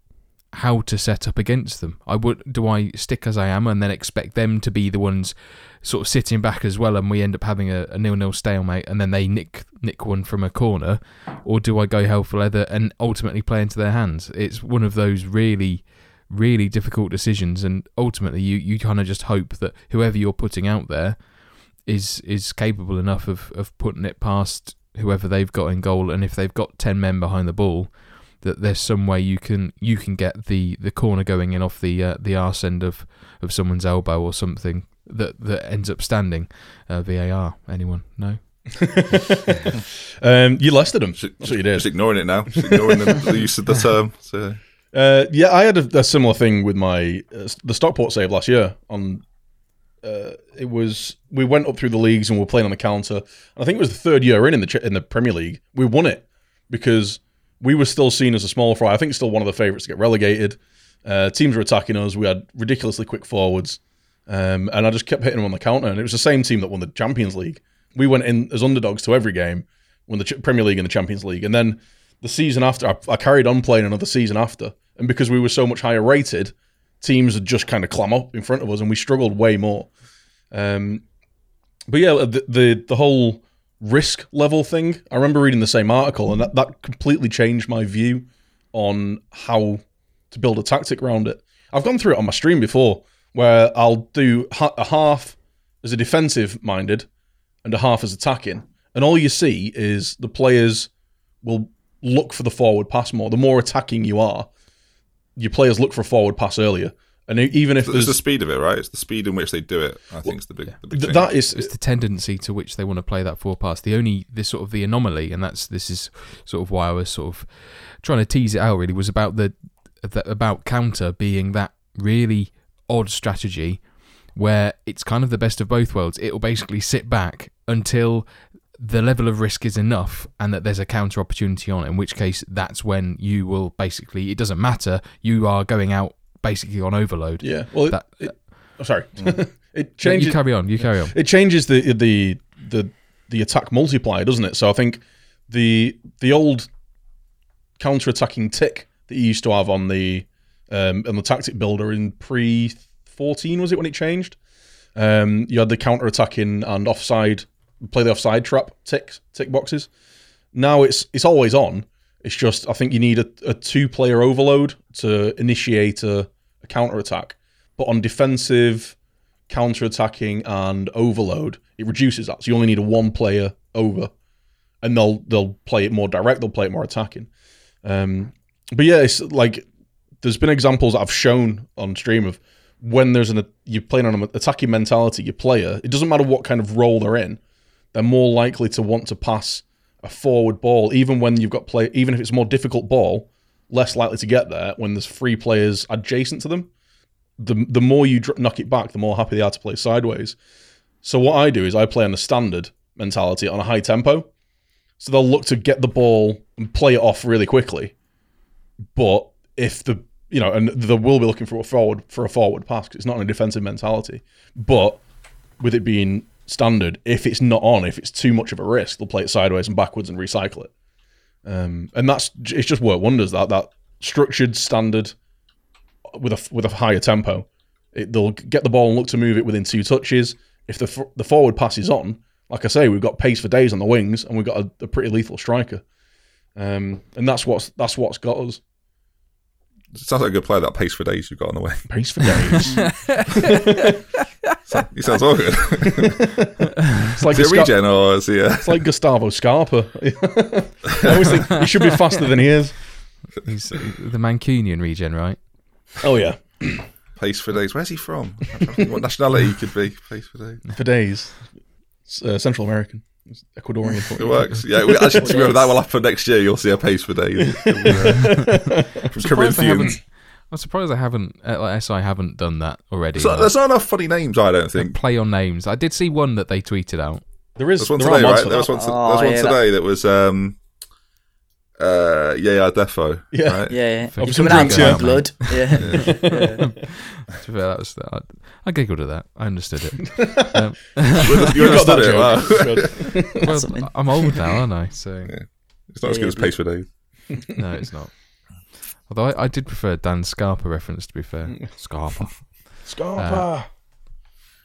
how to set up against them. I would do I stick as I am and then expect them to be the ones sort of sitting back as well, and we end up having a, a nil nil stalemate, and then they nick nick one from a corner, or do I go hell for leather and ultimately play into their hands? It's one of those really, really difficult decisions, and ultimately you you kind of just hope that whoever you're putting out there is is capable enough of of putting it past whoever they've got in goal, and if they've got ten men behind the ball. That there's some way you can you can get the, the corner going in off the uh, the arse end of, of someone's elbow or something that that ends up standing. Uh, VAR. Anyone? No. um, you listed them. Just, That's what you did. just ignoring it now. Just ignoring the, the use of the term. So Uh, yeah, I had a, a similar thing with my uh, the Stockport save last year. On uh, it was we went up through the leagues and we were playing on the counter. And I think it was the third year in in the in the Premier League. We won it because we were still seen as a small fry. I think still one of the favourites to get relegated. Uh, teams were attacking us. We had ridiculously quick forwards, um, and I just kept hitting them on the counter. And it was the same team that won the Champions League. We went in as underdogs to every game, won the Ch- Premier League and the Champions League, and then the season after, I, I carried on playing another season after, and because we were so much higher rated, teams would just kind of clam up in front of us, and we struggled way more. Um, but yeah, the, the the whole risk level thing. I remember reading the same article, and that, that completely changed my view on how to build a tactic around it. I've gone through it on my stream before, where I'll do ha- a half as a defensive minded and a half as attacking, and all you see is the players will look for the forward pass more. The more attacking you are, your players look for a forward pass earlier. And even if it's there's the speed of it, right? It's the speed in which they do it. I think is the big. The big th- that is It's the tendency to which they want to play that four pass. The only this sort of the anomaly, and that's this is sort of why I was sort of trying to tease it out. Really, was about the, the about counter being that really odd strategy where it's kind of the best of both worlds. It will basically sit back until the level of risk is enough and that there's a counter opportunity on it, in which case that's when you will basically it doesn't matter you are going out basically on overload yeah. Well, that, it- oh, sorry, it No, you changes. carry on you carry on it changes the the the the attack multiplier, doesn't it? So I think the the old counter attacking tick that you used to have on the um, on the tactic builder in pre fourteen was it when it changed? Um, you had the counter attacking and offside play the offside trap tick tick boxes. Now it's it's always on. It's just I think you need a, a two player overload to initiate a, a counter attack. But on defensive, counter attacking, and overload, it reduces that. So you only need a one player over, and they'll they'll play it more direct. They'll play it more attacking. Um, but yeah, it's like there's been examples I've shown on stream of when there's an you're playing on an attacking mentality, your player, it doesn't matter what kind of role they're in, they're more likely to want to pass a forward ball, even when you've got play, even if it's a more difficult ball, less likely to get there when there's three players adjacent to them. The the more you dr- knock it back, the more happy they are to play sideways. So what I do is I play on a standard mentality on a high tempo. So they'll look to get the ball and play it off really quickly. But if the you know, and they will be looking for a forward for a forward pass because it's not in a defensive mentality. But with it being standard. If it's not on, if it's too much of a risk, they'll play it sideways and backwards and recycle it. Um, and that's it's just worked wonders. That that structured standard with a with a higher tempo, it, they'll get the ball and look to move it within two touches. If the the forward passes on, like I say, we've got pace for days on the wings, and we've got a, a pretty lethal striker. Um, and that's what's that's what's got us It sounds like a good player, that pace for days you've got on the way. pace for days. He sounds all good. it's like is he a Gustavo, regen or is he a... it's like Gustavo Scarpa. I always think he should be faster than he is. He's uh, the Mancunian regen, right? Oh yeah, Pace for days. Where's he from? I'm trying to think what nationality he could be? Pace for days. for days. Uh, Central American, It's Ecuadorian. It works. Yeah, we, actually, to be honest, that will happen next year. You'll see a pace for days. From Surprised they. Corinthians. I'm surprised I haven't. Uh, like SI haven't done that already. So, like, there's not enough funny names, I don't think. play on names. I did see one that they tweeted out. There is There's one there today, right? There was that. one, to, Oh, there was one yeah, today that was um, uh, yeah, Defo. Yeah. right? Yeah, yeah. For It's some coming out drinks, of my yeah. blood. Yeah. To be fair, that was, I, I giggled at that. I understood it. Um, You You got understood it. Wow. well, something. I'm old now, aren't I? So It's not as good as pace for days. no, it's not. Although I, I did prefer Dan Scarpa reference. To be fair, Scarpa. Scarpa.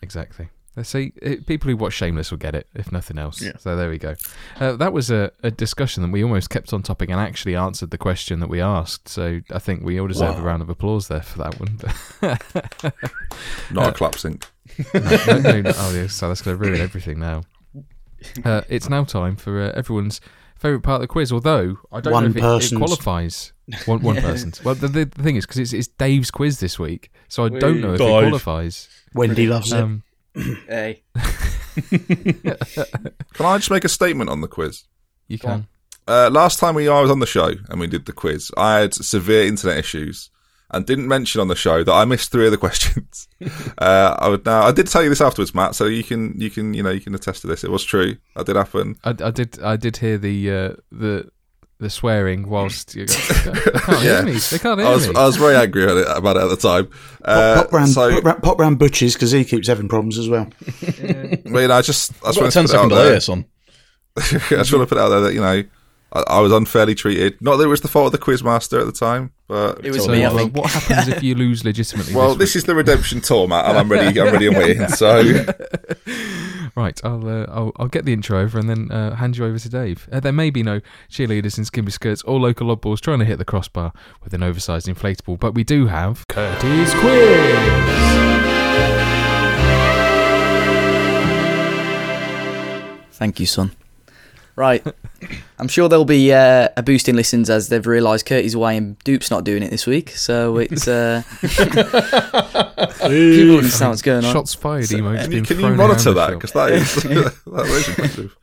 Exactly. Let's see. It, people who watch Shameless will get it, if nothing else. Yeah. So there we go. Uh, that was a, a discussion that we almost kept on topic and actually answered the question that we asked. So I think we all deserve a round of applause there for that one. Not a clap sync. no, no, no, no. Oh, yeah, so that's going to ruin everything now. Uh, it's now time for uh, everyone's favourite part of the quiz. Although I don't One know if it, it qualifies. One one person's. Well, the, the, the thing is because it's, it's Dave's quiz this week, so I don't know if it qualifies. Wendy loves it. Hey. Can I just make a statement on the quiz? you can. Uh, last time we I was on the show and we did the quiz, I had severe internet issues and didn't mention on the show that I missed three of the questions. uh, I would now I did tell you this afterwards, Matt, so you can you can you know you can attest to this. It was true. That did happen. I, I did. I did hear the uh, the the swearing whilst you. Go, they can't Yeah. hear me. They can't hear I was me. I was very angry at it, about it at the time. Uh, pop, round, so, pop, round, pop round Butch's because he keeps having problems as well. I mean, I just I I've just got a wanted to 10 put it out there. here, son. I just want to put out there that you know I, I was unfairly treated. Not that it was the fault of the quizmaster at the time, but It was so me, I uh, think. what happens if you lose legitimately? well, this this is the redemption tour, Matt, and I'm ready. I'm ready and waiting. So week? Right. I'll, uh, I'll I'll get the intro over and then uh, hand you over to Dave. Uh, there may be no cheerleaders in skimby skirts or local oddballs trying to hit the crossbar with an oversized inflatable, but we do have Curtis Quiz. Thank you, son. Right. I'm sure there'll be uh, a boost in listens as they've realised Curtis away and Dupe's not doing it this week. So it's. Uh, people understand what's going on. Shots fired emotes can being you, can you monitor around that? Because that is that is impressive.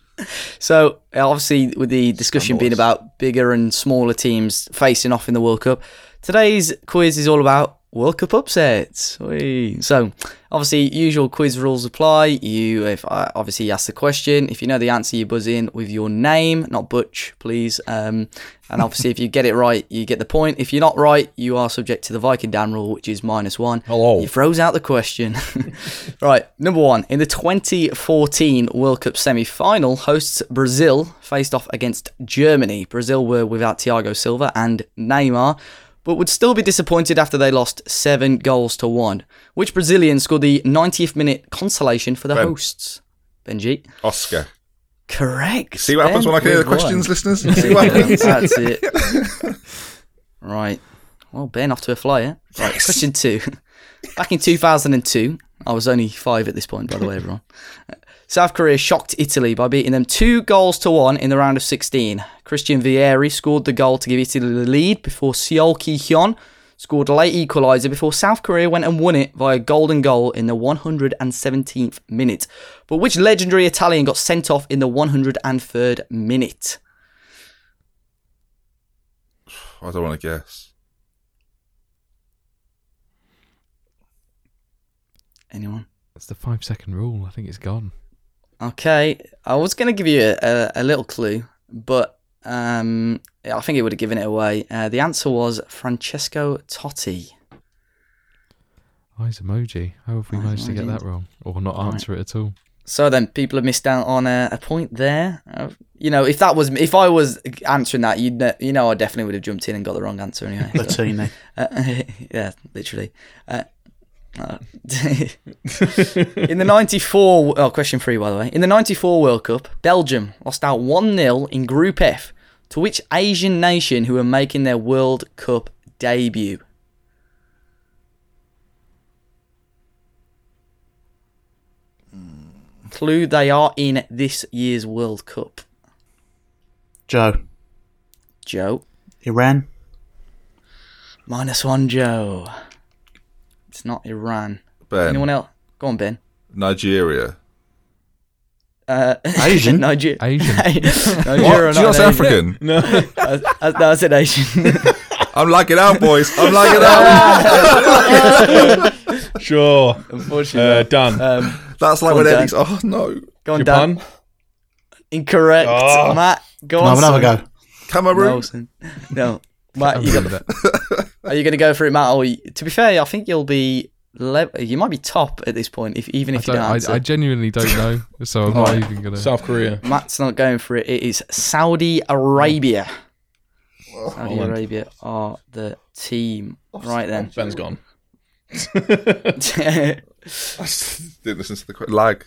So obviously, with the discussion being about bigger and smaller teams facing off in the World Cup, today's quiz is all about World Cup upsets. Whee. So obviously, usual quiz rules apply. You, if I obviously you ask the question, if you know the answer, you buzz in with your name, not Butch, please. Um, and obviously, if you get it right, you get the point. If you're not right, you are subject to the Viking Dan rule, which is minus one. Hello. He throws out the question. right, number one. In the 2014 World Cup semi final, hosts Brazil faced off against Germany. Brazil were without Thiago Silva and Neymar, but would still be disappointed after they lost seven goals to one. Which Brazilian scored the 90th minute consolation for the Ben. hosts? Benji. Oscar. Correct. See what happens when I can hear the one. questions, listeners. See what happens. That's it. right. Well, Ben, off to a flyer. Right. Question two. Back in 2002, I was only five at this point, by the way, everyone. South Korea shocked Italy by beating them two goals to one in the round of 16. Christian Vieri scored the goal to give Italy the lead before Seol Ki-hyun scored a late equaliser before South Korea went and won it via golden goal in the 117th minute. But which legendary Italian got sent off in the 103rd minute? I don't want to guess. Anyone? That's the five second rule. I think it's gone. Okay, I was going to give you a, a, a little clue, but um, I think it would have given it away. Uh, the answer was Francesco Totti. Eyes emoji. How have we Eyes managed to get that wrong? Or not Right. answer it at all? So then, people have missed out on a, a point there. Uh, you know, if that was if I was answering that, you'd kn- you know I definitely would have jumped in and got the wrong answer anyway. so. Latini. Uh, yeah, literally. Uh, in the 94, oh, question three, by the way. In the 94 World Cup, Belgium lost out 1 0 in Group F to which Asian nation who were making their World Cup debut? Clue they are in this year's World Cup. Joe. Joe. Iran. Minus one, Joe. It's not Iran. Ben. Anyone else? Go on, Ben. Nigeria. Uh, Asian? Niger- Asian. Nigeria, What? Do you not say Asian. African? No. Uh, uh, no, I said Asian. I'm lagging out, boys. I'm lagging out. sure. Unfortunately, Uh, not. Dan. um, That's like Go when. Eddie's. Oh no. go on, Dan. Incorrect, Oh. Matt. Go Can I on. have another son. go? Cameroon. Nelson. No, Matt. You got, that. are you going to go for it, Matt? Or you, to be fair, I think you'll be. Le- you might be top at this point, if even I, if you don't don't, answer. I, I genuinely don't know, so I'm not even gonna. South Korea. Matt's not going for it. It is Saudi Arabia. Oh, Saudi Arabia are the team. Right then. Ben's gone. I didn't listen to the que- lag.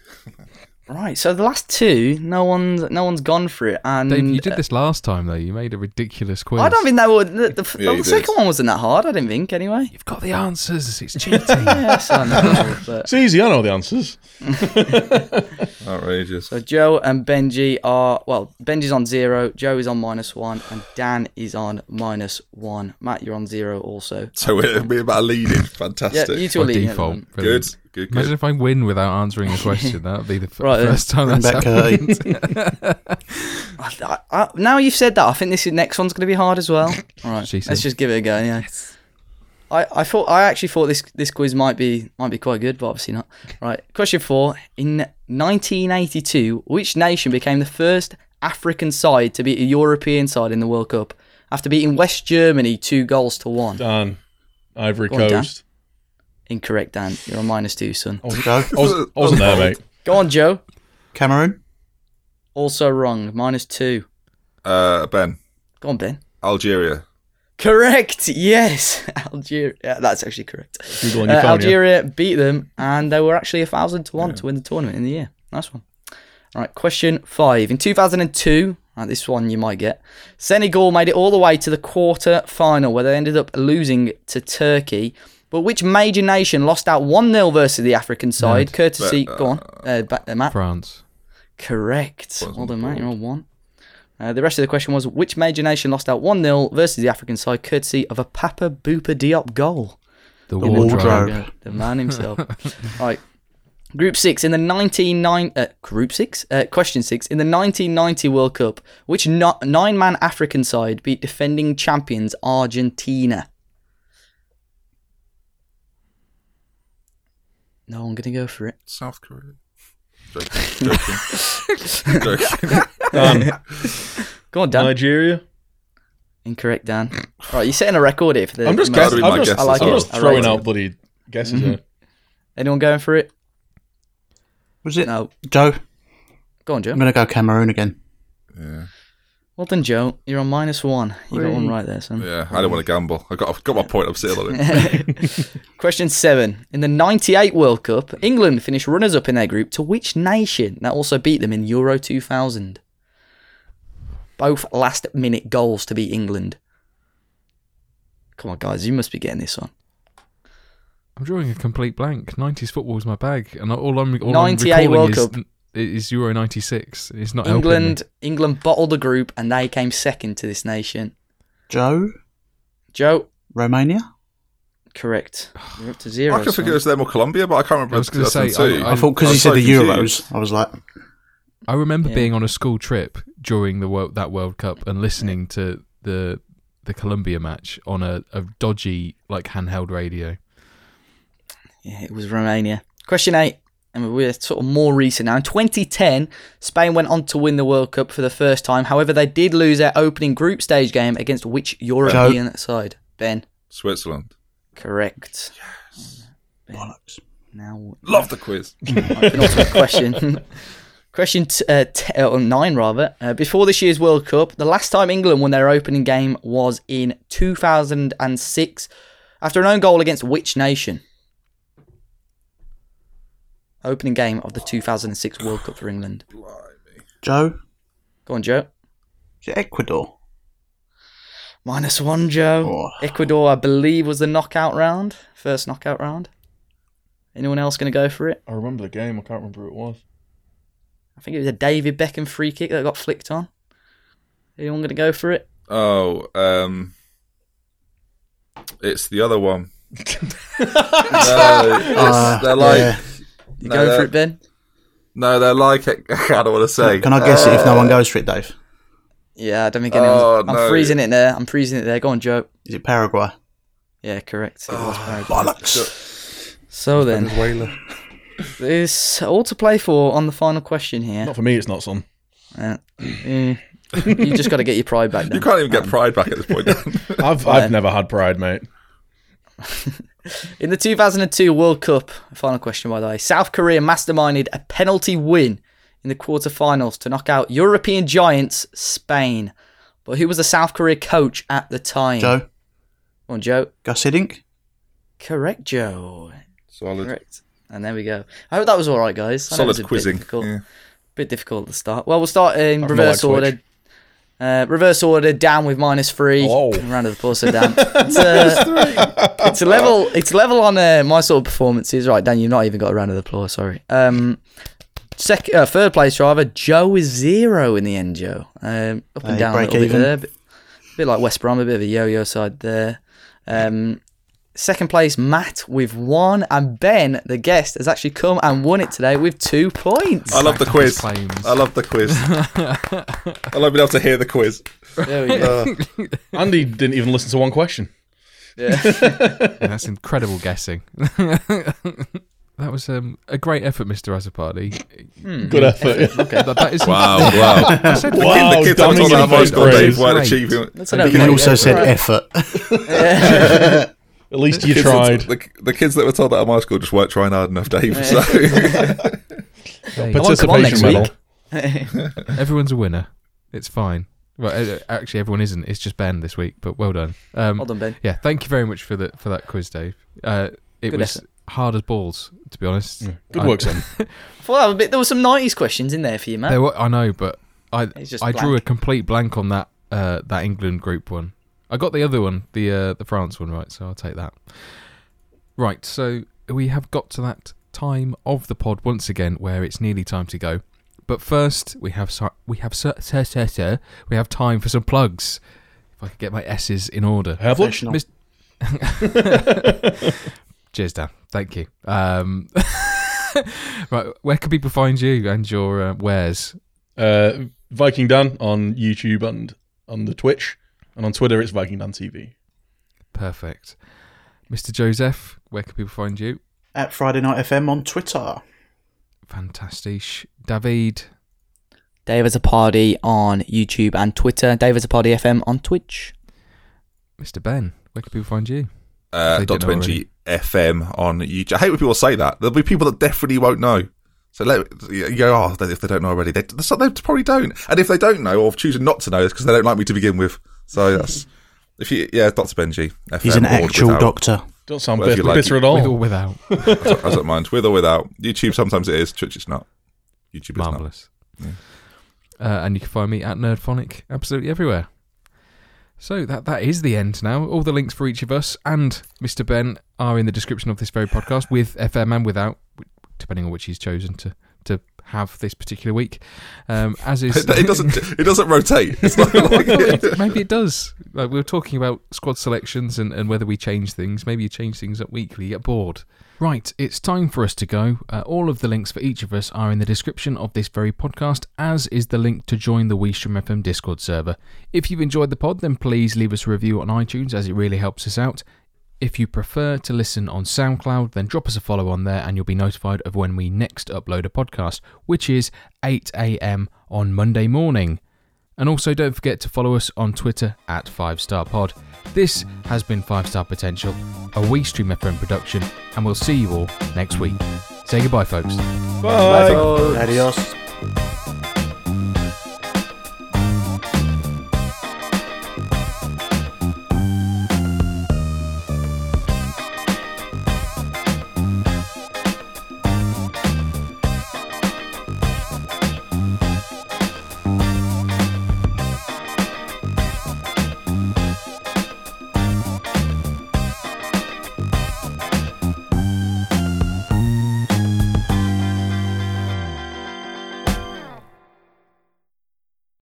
Right. So the last two, no one's no one's gone for it, and Dave, you did this last time though. You made a ridiculous quiz. I don't think that would. The, the, Yeah, the you second did. one wasn't that hard. I didn't think anyway. You've got the answers. It's cheating. yes, I know. But It's easy. I know the answers. Outrageous. so Joe and Benji are well. Benji's on zero. Joe is on minus one, and Dan is on minus one. Matt, you're on zero also. So we're, we're about leading. Yeah, Fantastic. you two are By leading. at the default. moment. Good. Brilliant. Good. Imagine if I win without answering a question. That would be the f- Right, first time Bring that's back happened. Curdy. Eh? I, I, I, now you've said that, I think this next one's going to be hard as well. All right, She let's just give it a go. Yeah. I, I thought I actually thought this this quiz might be might be quite good, but obviously not. Right, question four: In 1982, which nation became the first African side to beat a European side in the World Cup after beating West Germany two goals to one? Done. Ivory Go on, Dan. Coast. Incorrect, Dan. You're on minus two, son. Joe. I, was, I wasn't there, mate. Go on, Joe. Cameroon. Also wrong. Minus two. Uh, ben. Go on, Ben. Algeria. Correct. Yes, Algeria. Yeah, that's actually correct. Uh, your phone. yeah? Algeria beat them, and they were actually a thousand to one to win the tournament in the year. Nice one. All right, question five. In 2002, right, this one you might get. Senegal made it all the way to the quarter final, where they ended up losing to Turkey. But which major nation lost out 1 0 versus the African side? Courtesy. But, go on, uh, ba- uh, Matt. France. Correct. Well done, Matt. You're on one. Uh, the rest of the question was which major nation lost out 1 0 versus the African side, courtesy of a Papa Bouba Diop goal? The, The wardrobe. wardrobe. The man himself. right. Group six in the 1990 uh, Group six uh, question six in the 1990 World Cup. Which no- nine-man African side beat defending champions Argentina? No, I'm gonna go for it. South Korea. Joking. Joking. Joking. Dan. Go on, Dan. Nigeria. Incorrect, Dan. Right, you're setting a record here for the. I'm just most- guessing. be I'm my just, I like I'm well. just I throwing rate out it. bloody guesses Mhm. here. Anyone going for it? Was it No. Joe? Go on, Joe. I'm going to go Cameroon again. Yeah. Well done, Joe. You're on minus one. You got one right there, son. Yeah. I don't want to gamble. I got. I've got my point. I'm sitting on it. Question seven. In the 98 World Cup, England finished runners up in their group to which nation that also beat them in Euro 2000? Both last minute goals to beat England. Come on, guys, you must be getting this one. I'm drawing a complete blank. 90s football is my bag, and all I'm all 98 I'm recalling World is, Cup. Is Euro 96. It's not helping. England, England bottled the group and they came second to this nation. Joe? Joe, Romania? correct. You're up to zero. I can son. think it was them or Colombia, but I can't remember. I was gonna say, 2002. I- I, thought because I he said so the confused. Euros, I was like, I remember Yeah. being on a school trip during the world, that World Cup and listening to the the Colombia match on a, a dodgy like handheld radio. Yeah, it was Romania. Question eight, and we're sort of more recent now. In 2010, Spain went on to win the World Cup for the first time. However, they did lose their opening group stage game against which European side? Ben, Switzerland. correct. Yes. Bollocks. Now, Love the quiz. penultimate question. Question t- uh, t- uh, nine, rather. Uh, before this year's World Cup, the last time England won their opening game was in 2006 after an own goal against which nation? Opening game of the 2006 World Cup for England. Joe, Go on, Joe. is it Ecuador? Minus one, Joe. Oh. Ecuador, I believe, was the knockout round. First knockout round. Anyone else going to go for it? I remember the game. I can't remember who it was. I think it was a David Beckham free kick that got flicked on. Anyone going to go for it? Oh, um, it's the other one. no, it's, Uh, they're like yeah. You No, go for it, Ben? no, they're like it. I don't want to say. Can I guess it if no one uh, goes for it, Dave? Yeah, I don't think anyone's. Oh, I'm no. freezing it there. I'm freezing it there. Go on, Joe. Is it Paraguay? Yeah, correct. It was ah, Paraguay. Bollocks. So then, there's all to play for on the final question here. Not for me. It's not, son. Uh, you just got to get your pride back. You can't even get um, pride back at this point. I've I've never had pride, mate. In the 2002 World Cup, final question by the way, South Korea masterminded a penalty win in the quarterfinals to knock out European giants Spain. But who was the South Korea coach at the time? Joe, Go on, Joe. Guus Hiddink? Correct, Joe. Solid, Correct. And there we go. I hope that was all right, guys. I know it was solid a bit quizzing. difficult. Yeah. bit difficult at the start. Well, we'll start in I've reverse no like order. Uh, reverse order. Dan with minus three. Oh. Round of applause for Dan. It's, uh, it's a level. It's a level on uh, my sort of performances. Right, Dan, you've not even got a round of applause. Sorry. Um, second, uh, third place driver. Joe is zero in the end. Joe. Um, up and down a little bit even. there. Bit, bit like West Brom. A bit of a yo-yo side there. Um, Second place, Matt with one, and Ben, the guest, has actually come and won it today with two points. I love the Back up his quiz. I love the quiz. I love being able to hear the quiz. There we go. Andy didn't even listen to one question. Yeah, that's incredible guessing. that was um, a great effort, Mr. Azzopardi. Good effort. Okay. That, that is Wow, wow. I said Wow, the kids damn that it, taught that you high school praise. days weren't Great. achieving. That's And an he He okay also effort. said Right. effort. At least you Kids that- tried. the, the kids that were told that at my school just weren't trying hard enough, Dave. So Hey, Come on, come on next Participation week. medal. everyone's a winner. It's fine. Well, actually, everyone isn't. It's just Ben this week. But well done. Um, Well done, Ben. yeah, thank you very much for the for that quiz, Dave. Uh, it Good was effort. hard as balls, to be honest. Good I- work, son. I thought that was a bit, there were some 90s questions in there for you, man. Were, I know, but I It's just I drew a complete blank on that uh, that England group one. I got the other one, the uh, the France one, right? So I'll take that. Right, so we have got to that time of the pod once again where it's nearly time to go. But first, we have we have sir, sir, sir, sir, we have time for some plugs. If I could get my S's in order. Have. Professional. Mis- Cheers, Dan. Thank you. Um, right, where can people find you and your uh, wares? Uh, Viking Dan on YouTube and on the Twitch, and on Twitter it's Viking Dan TV. Perfect. Mr. Joseph, where can people find you? At Friday Night FM on Twitter. Fantastic. David, Dave Azzopardi on YouTube and Twitter. Dave Azzopardi FM on Twitch. Mr. Ben, where can people find you? uh, They Dr. know Benji FM on YouTube. I hate when people say that. There'll be people that definitely won't know. So let you go, oh, if they don't know already, they, they probably don't. And if they don't know or choosing not to know, it's because they don't like me to begin with. So that's if you, yeah, Dr. Benji. FM, He's an actual without. doctor. Don't sound Well, if bitter, you like bitter it. at With or without. I don't mind, with or without. YouTube sometimes it is, Twitch it's not. YouTube is not. Marvellous. Uh, and you can find me at Nerdphonic absolutely everywhere. So that that is the end now. All the links for each of us and Mr. Ben are in the description of this very podcast with FM and without, depending on which he's chosen to to have this particular week. Um, as is It, doesn't. It doesn't rotate. Like maybe it does. Like we were talking about squad selections and, and whether we change things. Maybe you change things up weekly. You get bored. Right, it's time for us to go. Uh, all of the links for each of us are in the description of this very podcast, as is the link to join the WeStream FM Discord server. If you've enjoyed the pod, then please leave us a review on iTunes, as it really helps us out. If you prefer to listen on SoundCloud, then drop us a follow on there and you'll be notified of when we next upload a podcast, which is 8 a.m. on Monday morning. And also, don't forget to follow us on Twitter at 5StarPod. This has been 5 Star Potential, a We Stream FM production, and we'll see you all next week. Say goodbye, folks. Bye. folks. Adios.